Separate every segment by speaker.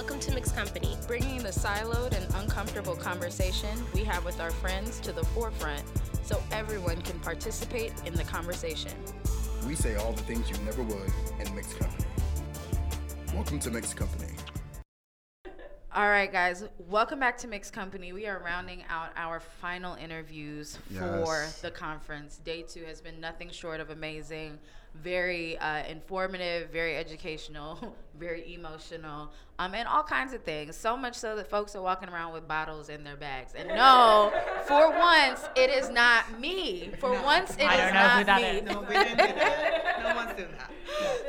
Speaker 1: Welcome to Mixed Company.
Speaker 2: bringing the siloed and uncomfortable conversation we have with our friends to the forefront so everyone can participate in the conversation.
Speaker 3: We say all the things you never would in mixed company. Welcome to mixed company.
Speaker 2: All right, guys, welcome back to Mixed Company. We are rounding out our final interviews for
Speaker 3: Yes.
Speaker 2: the conference. Day two has been nothing short of amazing, very uh, informative, very educational, very emotional, um, and all kinds of things. So much so that folks are walking around with bottles in their bags. And no, for once, it is not me. For once, it is
Speaker 4: I don't know
Speaker 2: not
Speaker 4: who that
Speaker 2: me.
Speaker 4: is.
Speaker 5: No, we didn't do that. No one's doing that.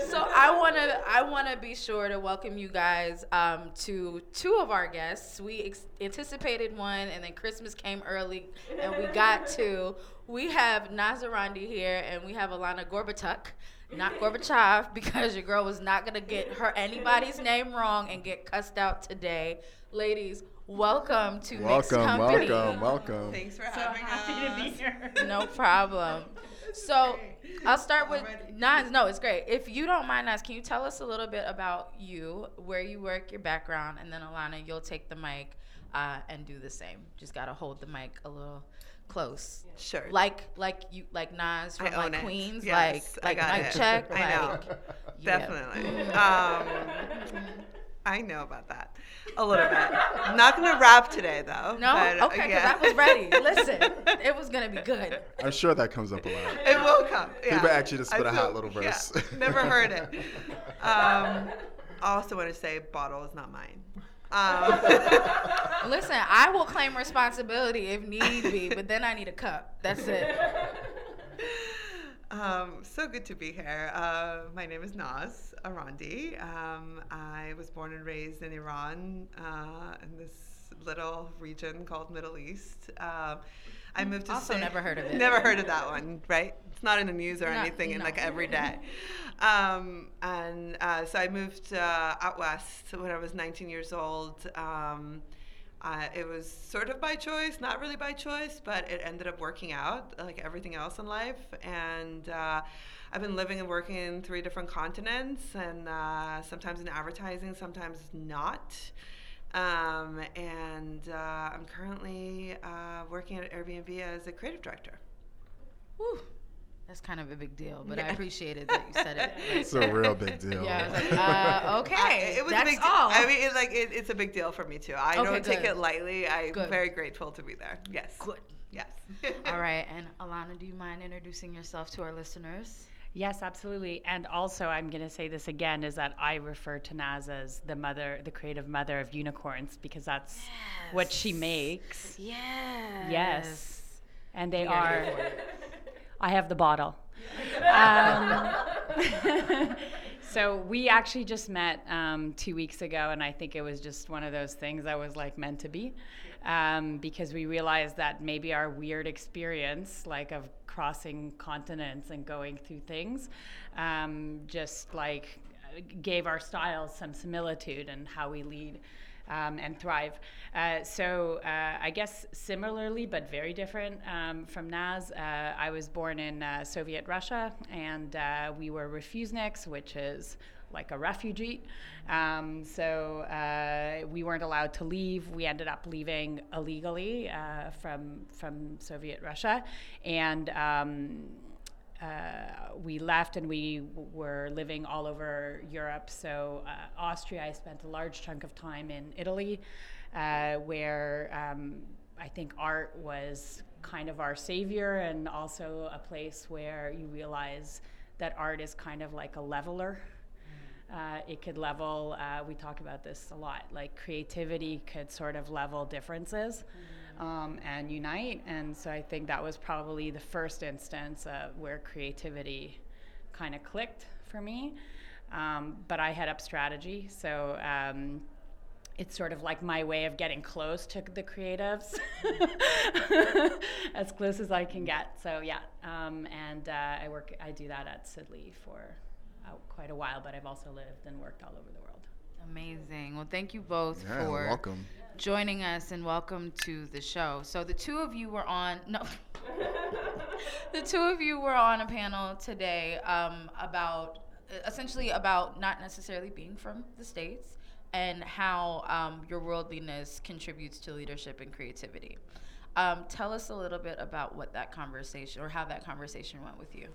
Speaker 2: so I want to I want to be sure to welcome you guys um, to two of our guests. We ex- anticipated one, and then Christmas came early, and we got two. We have Naz Arandi here, and we have Alana Gorbatuk, not Gorbachev, because your girl was not gonna get her anybody's name wrong and get cussed out today. Ladies, welcome to Mixed
Speaker 3: Welcome,
Speaker 2: Company.
Speaker 3: welcome, welcome.
Speaker 5: Than's for
Speaker 4: So
Speaker 5: having
Speaker 4: happy
Speaker 5: us.
Speaker 4: to be here.
Speaker 2: No problem. So I'll start with
Speaker 5: Already?
Speaker 2: Nas. No, it's great. If you don't mind, Nas, can you tell us a little bit about you, where you work, your background, and then Alana, you'll take the mic uh, and do the same. Just gotta hold the mic a little close.
Speaker 5: Sure.
Speaker 2: Like like you like Nas from
Speaker 5: I own
Speaker 2: like
Speaker 5: it.
Speaker 2: Queens,
Speaker 5: Yes, I
Speaker 2: like like
Speaker 5: got
Speaker 2: mic
Speaker 5: it.
Speaker 2: check.
Speaker 5: I know.
Speaker 2: like, yeah.
Speaker 5: Definitely. Um, I know about that a little bit. I'm not going to rap today, though.
Speaker 2: No,
Speaker 5: but, uh,
Speaker 2: okay, because
Speaker 5: yeah.
Speaker 2: I was ready. Listen, it was gonna be good.
Speaker 3: I'm sure that comes up a lot.
Speaker 5: It will come. Yeah.
Speaker 3: People ask you to
Speaker 5: I
Speaker 3: spit a hot
Speaker 5: feel-
Speaker 3: little
Speaker 5: yeah,
Speaker 3: verse.
Speaker 5: never heard it. Um, I also want to say bottle is not mine. Um,
Speaker 2: Listen, I will claim responsibility if need be, but then I need a cup. That's it.
Speaker 5: Um, so good to be here. Uh, my name is Naz Arandi. Um, I was born and raised in Iran, uh, in this little region called Middle East. Um, I moved to
Speaker 2: Also
Speaker 5: stay-
Speaker 2: never heard of it.
Speaker 5: Never heard of that one, right? It's not in the news or
Speaker 2: No,
Speaker 5: anything, in
Speaker 2: no.
Speaker 5: like every day. Um, and uh, so I moved uh, out west when I was 19 years old. Um, uh, it was sort of by choice, not really by choice, but it ended up working out like everything else in life. And uh, I've been living and working in three different continents, and uh, sometimes in advertising, sometimes not. Um, and uh, I'm currently uh, working at Airbnb as a creative director.
Speaker 2: Whew. That's kind of a big deal, but I
Speaker 5: Yeah.
Speaker 2: appreciated that you said it.
Speaker 3: It's a real big deal.
Speaker 2: Yeah, I was like, uh, okay,
Speaker 5: I- it was
Speaker 2: that's
Speaker 5: a big deal.
Speaker 2: all.
Speaker 5: I mean, it, like it, it's a big deal for me too. I
Speaker 2: Okay,
Speaker 5: don't take it lightly. I'm
Speaker 2: Good.
Speaker 5: very grateful to be there. Yes.
Speaker 2: Good.
Speaker 5: Yes.
Speaker 2: All right, and Alana, do you mind introducing yourself to our listeners?
Speaker 4: Yes, absolutely. And also, I'm going to say this again: is that I refer to Naz as the mother, the creative mother of unicorns, because that's what she makes.
Speaker 2: Yes.
Speaker 4: Yes, and they
Speaker 2: We are here
Speaker 4: are.
Speaker 2: for it.
Speaker 4: I have the bottle. Um, so we actually just met um, two weeks ago, and I think it was just one of those things that was like meant to be, um, because we realized that maybe our weird experience, like of crossing continents and going through things, um, just like gave our styles some similitude and how we lead um, and thrive. Uh, so uh, I guess similarly, but very different um, from Naz. Uh, I was born in uh, Soviet Russia, and uh, we were refuseniks, which is like a refugee. Um, so uh, we weren't allowed to leave. We ended up leaving illegally uh, from from Soviet Russia, and. Um, uh, we left and we w- were living all over Europe. So, uh, Austria, I spent a large chunk of time in Italy, uh, where um, I think art was kind of our savior and also a place where you realize that art is kind of like a leveler. Uh, it could level, uh, we talk about this a lot, like creativity could sort of level differences um, and unite. And so I think that was probably the first instance of where creativity kind of clicked for me. Um, but I head up strategy, so um, it's sort of like my way of getting close to the creatives, as close as I can get. So yeah, um, and uh, I work, I do that at Sid Lee for uh, quite a while, but I've also lived and worked all over the world.
Speaker 2: Amazing. Well, thank you both
Speaker 3: Yeah,
Speaker 2: for
Speaker 3: welcome.
Speaker 2: joining us and welcome to the show. So the two of you were on no, the two of you were on a panel today um, about essentially about not necessarily being from the states, and how um, your worldliness contributes to leadership and creativity. Um, tell us a little bit about what that conversation or how that conversation went with you.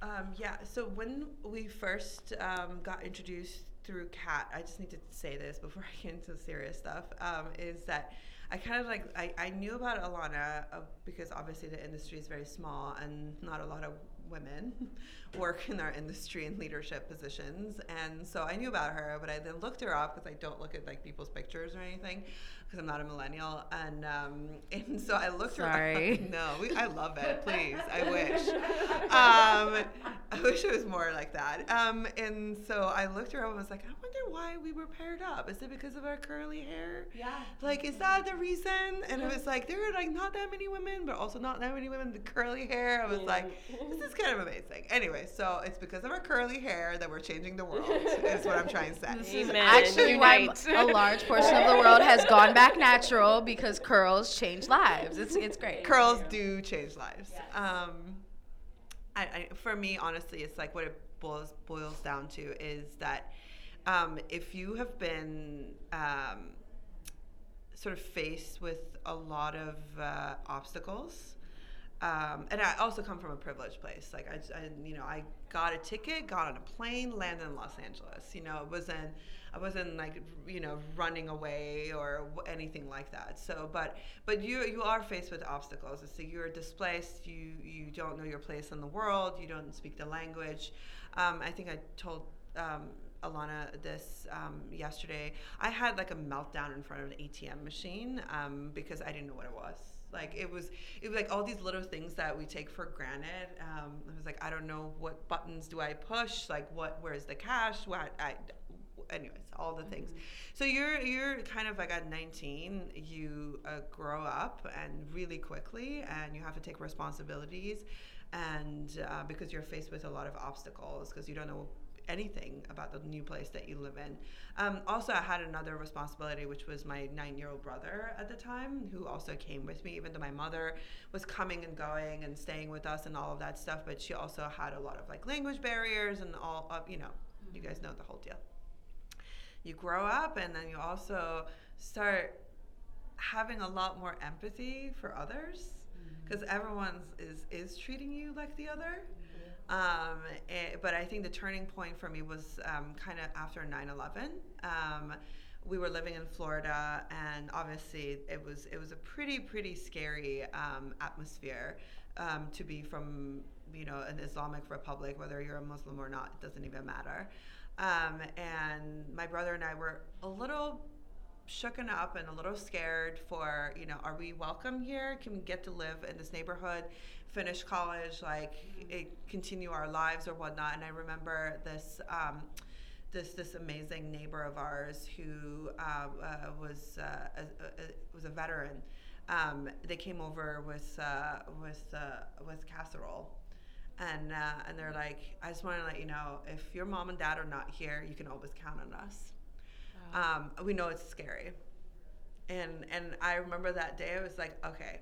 Speaker 5: Um, yeah, so when we first um, got introduced through Kat, I just need to say this before I get into serious stuff, um, is that I kind of like, I, I knew about Alana uh, because obviously the industry is very small and not a lot of women work in our industry in leadership positions. And so I knew about her, but I then looked her up because I don't look at like people's pictures or anything because I'm not a millennial. And um, and so I looked
Speaker 2: Sorry.
Speaker 5: her up. No, we, I love it. Please, I wish. Um, I wish it was more like that. Um, and so I looked her up and was like, I wonder why we were paired up. Is it because of our curly hair?
Speaker 1: Yeah.
Speaker 5: Like, is that the reason? And I was like, there are like not that many women, but also not that many women with curly hair. I was like, this is kind of amazing. Anyway, so it's because of our curly hair that we're changing the world, is what I'm trying to say.
Speaker 2: This is
Speaker 1: Amen.
Speaker 2: actually why a large portion of the world has gone back natural because curls change lives. It's it's great.
Speaker 5: Curls do change lives. Um, I, I, for me, honestly, it's like what it boils boils down to is that um, if you have been um, sort of faced with a lot of uh, obstacles. Um, and I also come from a privileged place. Like I, I, you know, I got a ticket, got on a plane, landed in Los Angeles. You know, it wasn't, I wasn't like, you know, running away or anything like that. So, but, but you, you are faced with obstacles. So you're displaced. You, you don't know your place in the world. You don't speak the language. Um, I think I told um, Alana this um, yesterday. I had like a meltdown in front of an ATM machine um, because I didn't know what it was. Like it was, it was like all these little things that we take for granted. Um, I was like, I don't know what buttons do I push. Like what, where's the cash? What I, anyways, all the things. So you're you're kind of like at 19, you uh, grow up and really quickly, and you have to take responsibilities, and uh, because you're faced with a lot of obstacles because you don't know anything about the new place that you live in. Um, also, I had another responsibility, which was my nine-year-old brother at the time, who also came with me, even though my mother was coming and going and staying with us and all of that stuff. But she also had a lot of like language barriers and all of you know, you guys know the whole deal you grow up and then you also start having a lot more empathy for others because everyone's is is treating you like the other um, eh, but I think the turning point for me was um, kind of after 9/11. Um, we were living in Florida, and obviously it was it was a pretty pretty scary um, atmosphere um, to be from you know an Islamic republic, whether you're a Muslim or not, it doesn't even matter. Um, and my brother and I were a little shooken up and a little scared for you know are we welcome here? Can we get to live in this neighborhood finish college like eh, continue our lives or whatnot? And i remember this um, this this amazing neighbor of ours who uh, uh, was uh, a, a, a- was a veteran. Um, they came over with uh, with uh, with casserole and uh, and they're like i just want to let you know if your mom and dad are not here you can always count on us um, we know it's scary. And and I remember that day I was like, okay,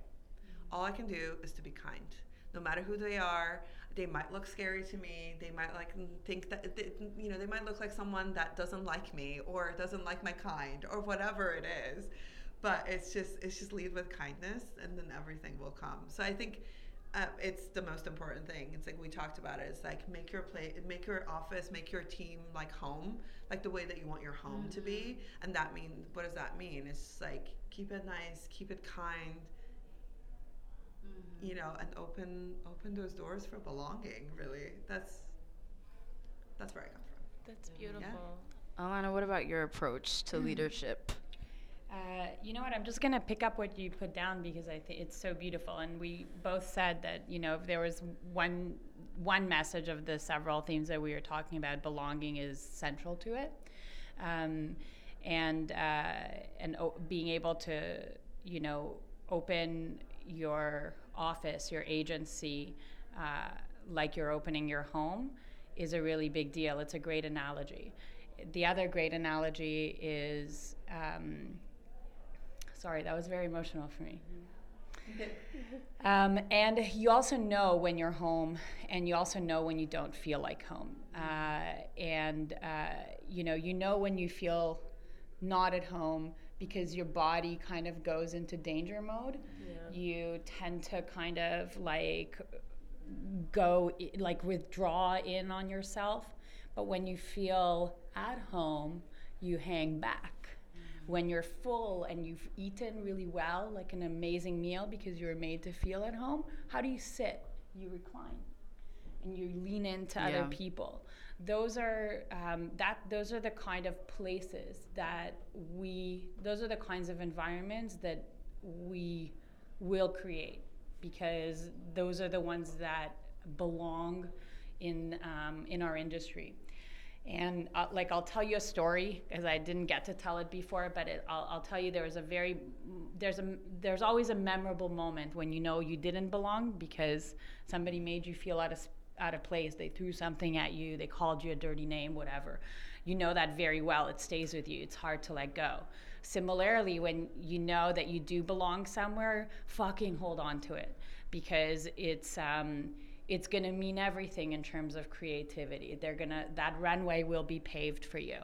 Speaker 5: all I can do is to be kind. No matter who they are, they might look scary to me. They might like think that they, you know they might look like someone that doesn't like me or doesn't like my kind or whatever it is. But it's just it's just lead with kindness and then everything will come. So I think uh, it's the most important thing. It's like we talked about it. It's like make your play, make your office, make your team like home, like the way that you want your home to be. Mm-hmm. And that mean, what does that mean? It's like keep it nice, keep it kind, mm-hmm. you know, and open open those doors for belonging. Really, that's that's where I come from.
Speaker 1: That's beautiful.
Speaker 2: Alana, what about your approach to mm. leadership?
Speaker 4: Uh, you know what? I'm just going to pick up what you put down because I think it's so beautiful. And we both said that you know if there was one one message of the several themes that we were talking about, belonging is central to it, um, and uh, and o- being able to you know open your office, your agency, uh, like you're opening your home, is a really big deal. It's a great analogy. The other great analogy is. Um, Sorry, that was very emotional for me. Um, and you also know when you're home, and you also know when you don't feel like home. Uh, and uh, you know, you know when you feel not at home because your body kind of goes into danger mode. Yeah. You tend to kind of like go like withdraw in on yourself. But when you feel at home, you hang back. When you're full and you've eaten really well, like an amazing meal because you're made to feel at home, how do you sit? You recline and you lean into yeah. other people those are um, that those are the kind of places that we those are the kinds of environments that we will create because those are the ones that belong in um, in our industry and uh, like I'll tell you a story because I didn't get to tell it before, but it, I'll, I'll, tell you there was a very there's a there's always a memorable moment when you know you didn't belong because somebody made you feel out of out of place. They threw something at you, they called you a dirty name, whatever. You know that very well. It stays with you. It's hard to let go. Similarly, when you know that you do belong somewhere, fucking hold on to it because it's um, it's going to mean everything in terms of creativity. They're gonna that runway will be paved for you.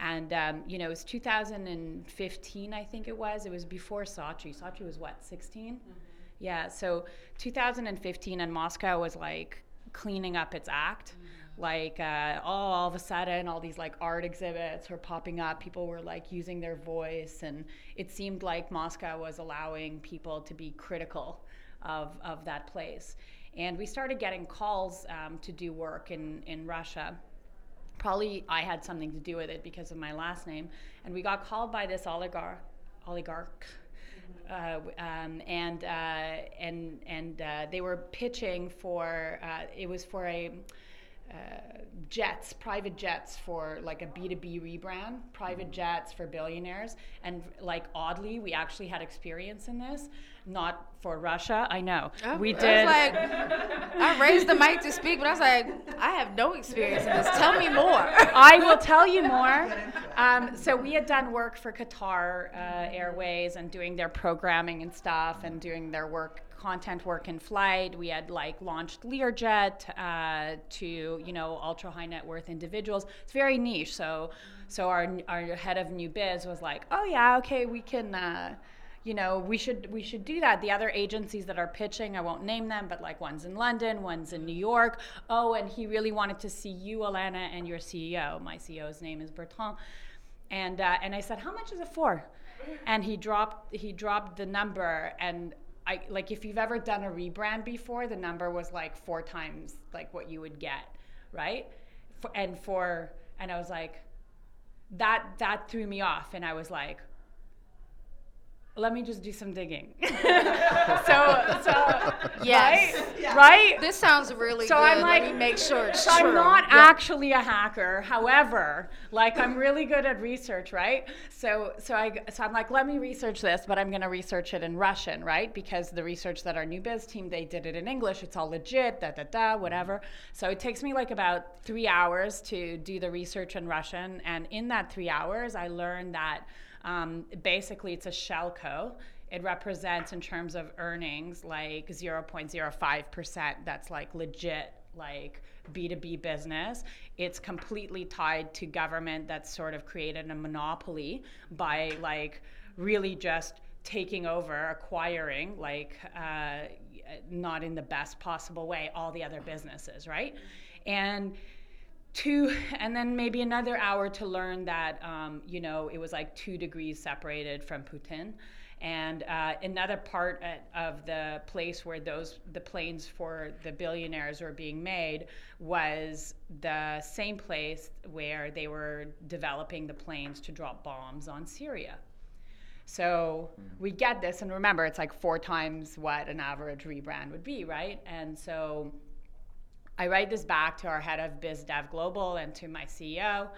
Speaker 4: And um, you know, it was 2015, I think it was. It was before Saatchi. Saatchi was what, 16? Mm-hmm. Yeah. So 2015, and Moscow was like cleaning up its act. Mm-hmm. Like, uh, oh, all of a sudden, all these like art exhibits were popping up. People were like using their voice, and it seemed like Moscow was allowing people to be critical of, of that place. And we started getting calls um, to do work in, in Russia. Probably I had something to do with it because of my last name. And we got called by this oligarch, oligarch uh, um, and uh, and and uh, they were pitching for uh, it was for a uh, jets, private jets for like a B2B rebrand, private jets for billionaires. And like oddly, we actually had experience in this, not for Russia. I know. Oh, we did.
Speaker 2: I, like, I raised the mic to speak, but I was like, I have no experience in this. Tell me more.
Speaker 4: I will tell you more. Um, so we had done work for Qatar uh, Airways and doing their programming and stuff and doing their work content work in flight. We had like launched Learjet uh, to you know ultra high net worth individuals. It's very niche. So so our our head of new biz was like, oh yeah, okay, we can. Uh, you know we should we should do that the other agencies that are pitching i won't name them but like one's in london one's in new york oh and he really wanted to see you alana and your ceo my ceo's name is bertrand and uh, and i said how much is it for and he dropped he dropped the number and I like if you've ever done a rebrand before, the number was like four times like what you would get, right? For, and for and I was like, that that threw me off, and I was like, let me just do some digging. so, so yes, right, yeah. right.
Speaker 2: This sounds really so good. I'm like, let me make sure it's
Speaker 4: so true. I'm not yep. actually a hacker. However, like I'm really good at research, right? So, so I, so I'm like, let me research this, but I'm going to research it in Russian, right? Because the research that our new biz team they did it in English. It's all legit, da da da, whatever. So it takes me like about three hours to do the research in Russian, and in that three hours, I learned that um, basically, it's a shell co. It represents, in terms of earnings, like 0.05%. That's like legit, like B2B business. It's completely tied to government that's sort of created a monopoly by like really just taking over, acquiring, like uh, not in the best possible way, all the other businesses, right? And two and then maybe another hour to learn that um, you know it was like two degrees separated from putin. And uh, another part of the place where those the planes for the billionaires were being made was the same place where they were developing the planes to drop bombs on syria. So mm. we get this and remember it's like four times what an average rebrand would be right? And so I write this back to our head of biz dev global and to my CEO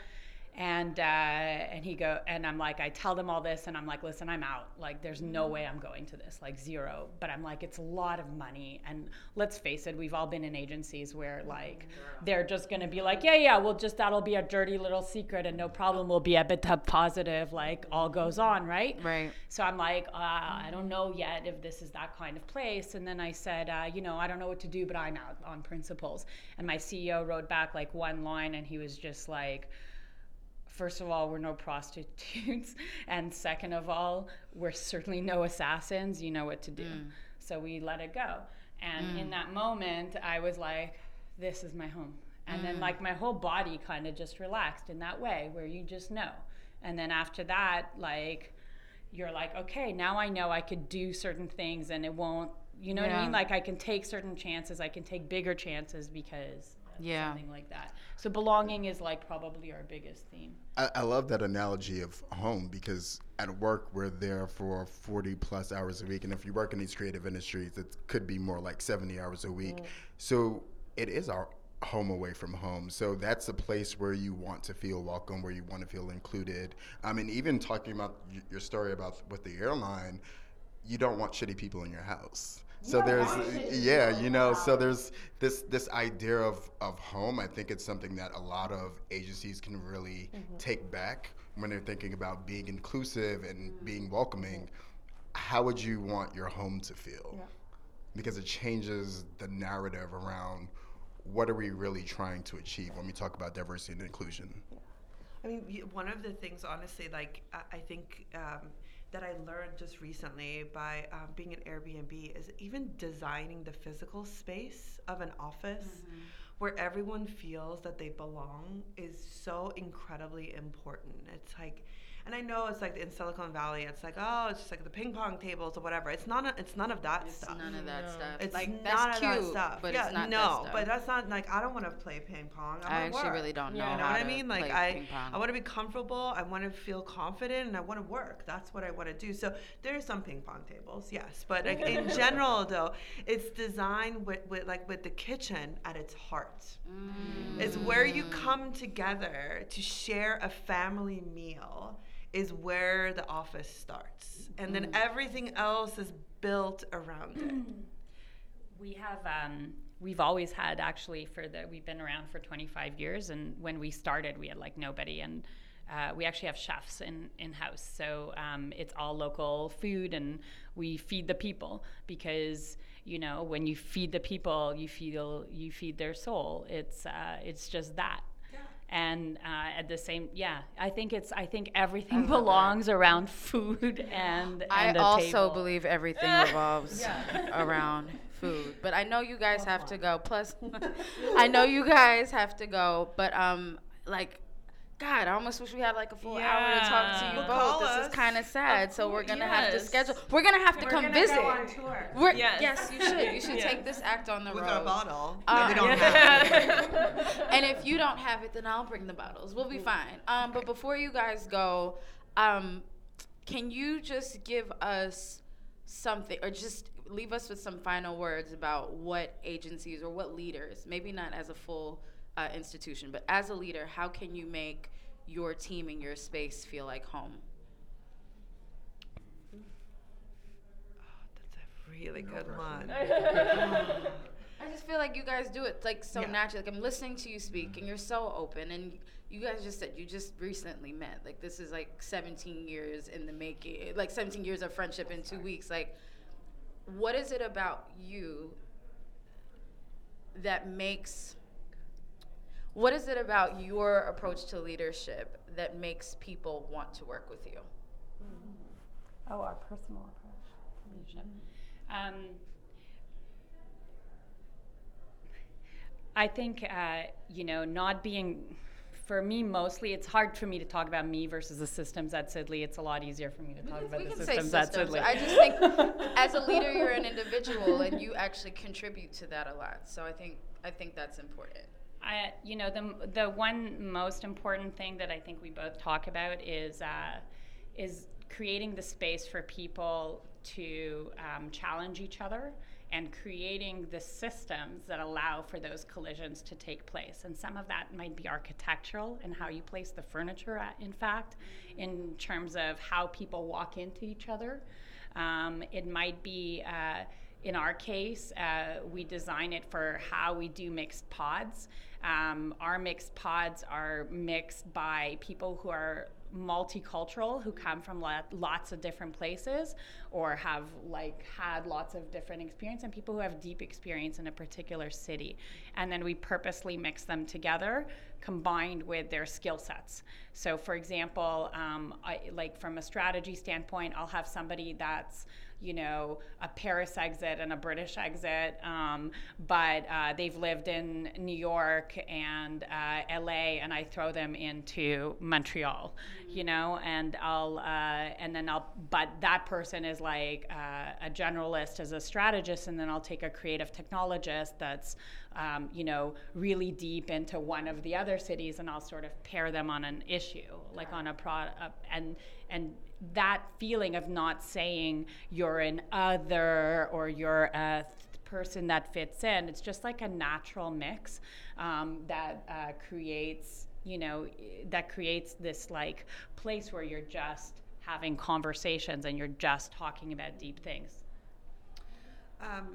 Speaker 4: and uh, and he go and I'm like I tell them all this and I'm like listen I'm out. Like there's no way I'm going to this like zero. But I'm like it's a lot of money. And let's face it we've all been in agencies where like they're just gonna be like yeah yeah we'll just that'll be a dirty little secret and no problem. We'll be a bit positive like all goes on right?
Speaker 2: Right.
Speaker 4: So I'm like uh, I don't know yet if this is that kind of place. And then I said uh, you know I don't know what to do but I'm out on principles. And my CEO wrote back like one line and he was just like first of all, we're no prostitutes, and second of all, we're certainly no assassins. You know what to do.
Speaker 2: Mm.
Speaker 4: So we let it go. And in that moment, I was like, this is my home. And then, like, my whole body kind of just relaxed in that way where you just know. And then after that, like, you're like, okay, now I know I could do certain things and it won't, you know what I mean? Like, I can take certain chances, I can take bigger chances because
Speaker 2: Yeah.
Speaker 4: something like that. So, belonging is like probably our biggest theme.
Speaker 3: I, I love that analogy of home because at work we're there for 40 plus hours a week, and if you work in these creative industries, it could be more like 70 hours a week. Mm. So it is our home away from home. So that's a place where you want to feel welcome, where you want to feel included. I mean, even talking about your story about with the airline, you don't want shitty people in your house. So there's yeah, you know, so there's this this idea of of home. I think it's something that a lot of agencies can really take back when they're thinking about being inclusive and being welcoming. How would you want your home to feel? Because it changes the narrative around what are we really trying to achieve when we talk about diversity and inclusion.
Speaker 5: I mean, one of the things, honestly, like I, I think um, that I learned just recently by um, being an Airbnb is even designing the physical space of an office where everyone feels that they belong is so incredibly important. It's like, and I know it's like in Silicon Valley, it's like, oh, it's just like the ping pong tables or whatever. It's not. A, it's none of that
Speaker 2: It's
Speaker 5: stuff.
Speaker 2: none of that stuff.
Speaker 5: It's
Speaker 2: like
Speaker 5: none
Speaker 2: that's
Speaker 5: of
Speaker 2: cute,
Speaker 5: that stuff.
Speaker 2: but
Speaker 5: yeah,
Speaker 2: it's not
Speaker 5: no,
Speaker 2: that stuff.
Speaker 5: but that's not like I don't want to play ping pong. I'm
Speaker 2: I actually
Speaker 5: work.
Speaker 2: really don't know.
Speaker 4: Yeah.
Speaker 5: You know
Speaker 2: how
Speaker 5: what I mean? Like I. I want to be comfortable. I want to feel confident, and I want to work. That's what I want to do. So there's some ping pong tables, yes, but like, in general, though, it's designed with, with like with the kitchen at its heart. It's where you
Speaker 2: Mm.
Speaker 5: come together to share a family meal. Is where the office starts, and then everything else is built around it.
Speaker 4: We have um, we've always had actually for the we've been around for 25 years, and when we started, we had like nobody, and uh, we actually have chefs in in house, so um, it's all local food, and we feed the people because you know when you feed the people, you feel you feed their soul. It's uh, it's just that. And uh, at the same, yeah, I think it's. I think everything belongs around food and.
Speaker 2: I
Speaker 4: and
Speaker 2: also
Speaker 4: table.
Speaker 2: believe everything revolves around food. But I know you guys have to go. Plus, I know you guys have to go. But um, like, God, I almost wish we had like a full hour to talk to you
Speaker 5: Well,
Speaker 2: both. This
Speaker 5: us.
Speaker 2: is kind of sad. So we're gonna have to schedule. We're gonna have to
Speaker 1: We're
Speaker 2: come visit.
Speaker 1: go on tour.
Speaker 2: We're,
Speaker 1: Yes.
Speaker 2: yes. you should. You should
Speaker 1: Yes.
Speaker 2: take this act on the road.
Speaker 5: With
Speaker 2: road.
Speaker 5: our bottle,
Speaker 2: Uh,
Speaker 5: that we don't
Speaker 2: yeah.
Speaker 5: have.
Speaker 2: and if you don't have it, then I'll bring the bottles. We'll be fine. Um, but before you guys go, um, can you just give us something, or just leave us with some final words about what agencies or what leaders, maybe not as a full uh, institution, but as a leader, how can you make your team and your space feel like home?
Speaker 5: That's a really good one.
Speaker 2: I just feel like you guys do it like so
Speaker 5: Yeah.
Speaker 2: naturally. Like I'm listening to you speak, and you're so open. And you guys just said you just recently met. Like this is like 17 years in the making. Like 17 years of friendship in two weeks. Like, what is it about you that makes? What is it about your approach to leadership that makes people want to work with you?
Speaker 4: Oh, our personal approach leadership. Um, I think, uh, you know, not being, for me mostly, it's hard for me to talk about me versus the systems at Sid Lee. It's a lot easier for me to talk about
Speaker 2: we
Speaker 4: the
Speaker 2: can say
Speaker 4: systems at.
Speaker 2: Sid
Speaker 4: Lee.
Speaker 2: I just think as a leader, you're an individual, and you actually contribute to that a lot. So I think I think that's important.
Speaker 4: I, you know, the the one most important thing that I think we both talk about is uh, is creating the space for people to um, challenge each other and creating the systems that allow for those collisions to take place. And some of that might be architectural and how you place the furniture, at, in fact, in terms of how people walk into each other. Um, it might be. Uh, in our case, uh, we design it for how we do mixed pods. Um, our mixed pods are mixed by people who are multicultural, who come from lot, lots of different places or have like had lots of different experience, and people who have deep experience in a particular city. And then we purposely mix them together combined with their skill sets. So, for example, um, I, like from a strategy standpoint, I'll have somebody that's you know, a Paris exit and a British exit, um, but uh, they've lived in New York and uh, LA, and I throw them into Montreal, mm-hmm. you know, and I'll, uh, and then I'll, but that person is like uh, a generalist as a strategist, and then I'll take a creative technologist that's, um, you know, really deep into one of the other cities, and I'll sort of pair them on an issue, like on a product, and and that feeling of not saying you're an other or you're a th- person that fits in. It's just like a natural mix um, that uh, creates, you know, that creates this like place where you're just having conversations and you're just talking about deep things.
Speaker 5: Um,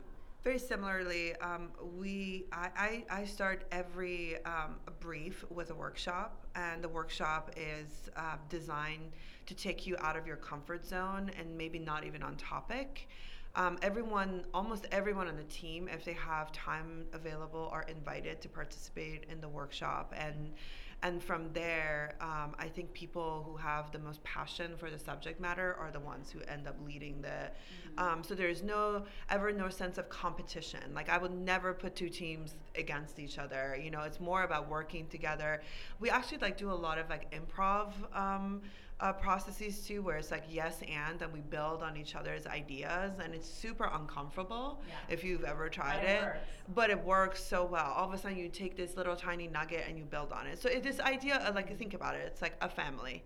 Speaker 5: very similarly, um, we I, I, I, start every um, brief with a workshop, and the workshop is uh, designed to take you out of your comfort zone and maybe not even on topic. Um, everyone, almost everyone on the team, if they have time available, are invited to participate in the workshop and and from there, um, I think people who have the most passion for the subject matter are the ones who end up leading the. Mm-hmm. Um, so there's no ever no sense of competition. Like I would never put two teams against each other. You know, it's more about working together. We actually like do a lot of like improv. Um, uh, processes too, where it's like yes and, and we build on each other's ideas, and it's super uncomfortable yeah. if you've ever tried but it. it but it works so well. All of a sudden, you take this little tiny nugget and you build on it. So it, this idea of like think about it, it's like a family.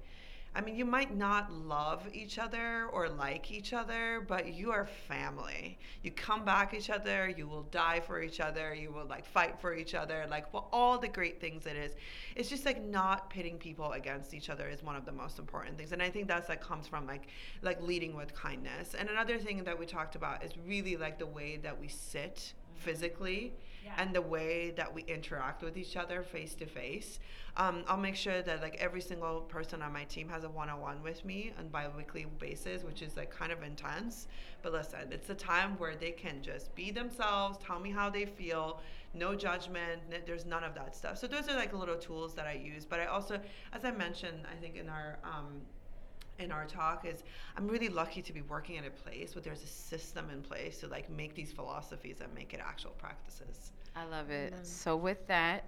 Speaker 5: I mean, you might not love each other or like each other, but you are family. You come back each other, you will die for each other, you will like fight for each other, like well, all the great things it is. It's just like not pitting people against each other is one of the most important things. And I think that's like comes from like like leading with kindness. And another thing that we talked about is really like the way that we sit physically yeah. and the way that we interact with each other face to face. Um, I'll make sure that like every single person on my team has a one-on-one with me on bi-weekly basis, which is like kind of intense. But listen, it's a time where they can just be themselves, tell me how they feel, no judgment. There's none of that stuff. So those are like little tools that I use. But I also, as I mentioned, I think in our um, in our talk is I'm really lucky to be working at a place where there's a system in place to like make these philosophies and make it actual practices.
Speaker 2: I love it. Mm-hmm. So with that,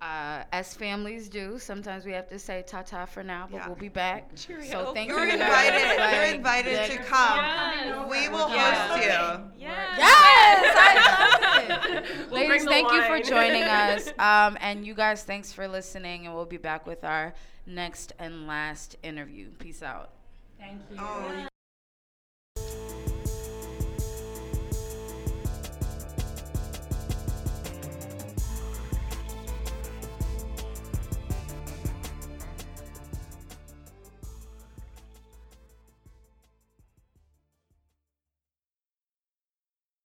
Speaker 2: uh, as families do, sometimes we have to say ta ta for now, but yeah. we'll be back. Cheerio. So thank
Speaker 5: You're
Speaker 2: you.
Speaker 5: Invited. Like, You're invited to come. Yes. We will
Speaker 2: yes.
Speaker 5: host
Speaker 2: you. Yes. yes. I love it. we'll Ladies, thank you for joining us. Um, and you guys, thanks for listening. And we'll be back with our next and last interview. Peace out.
Speaker 4: Thank you. Oh,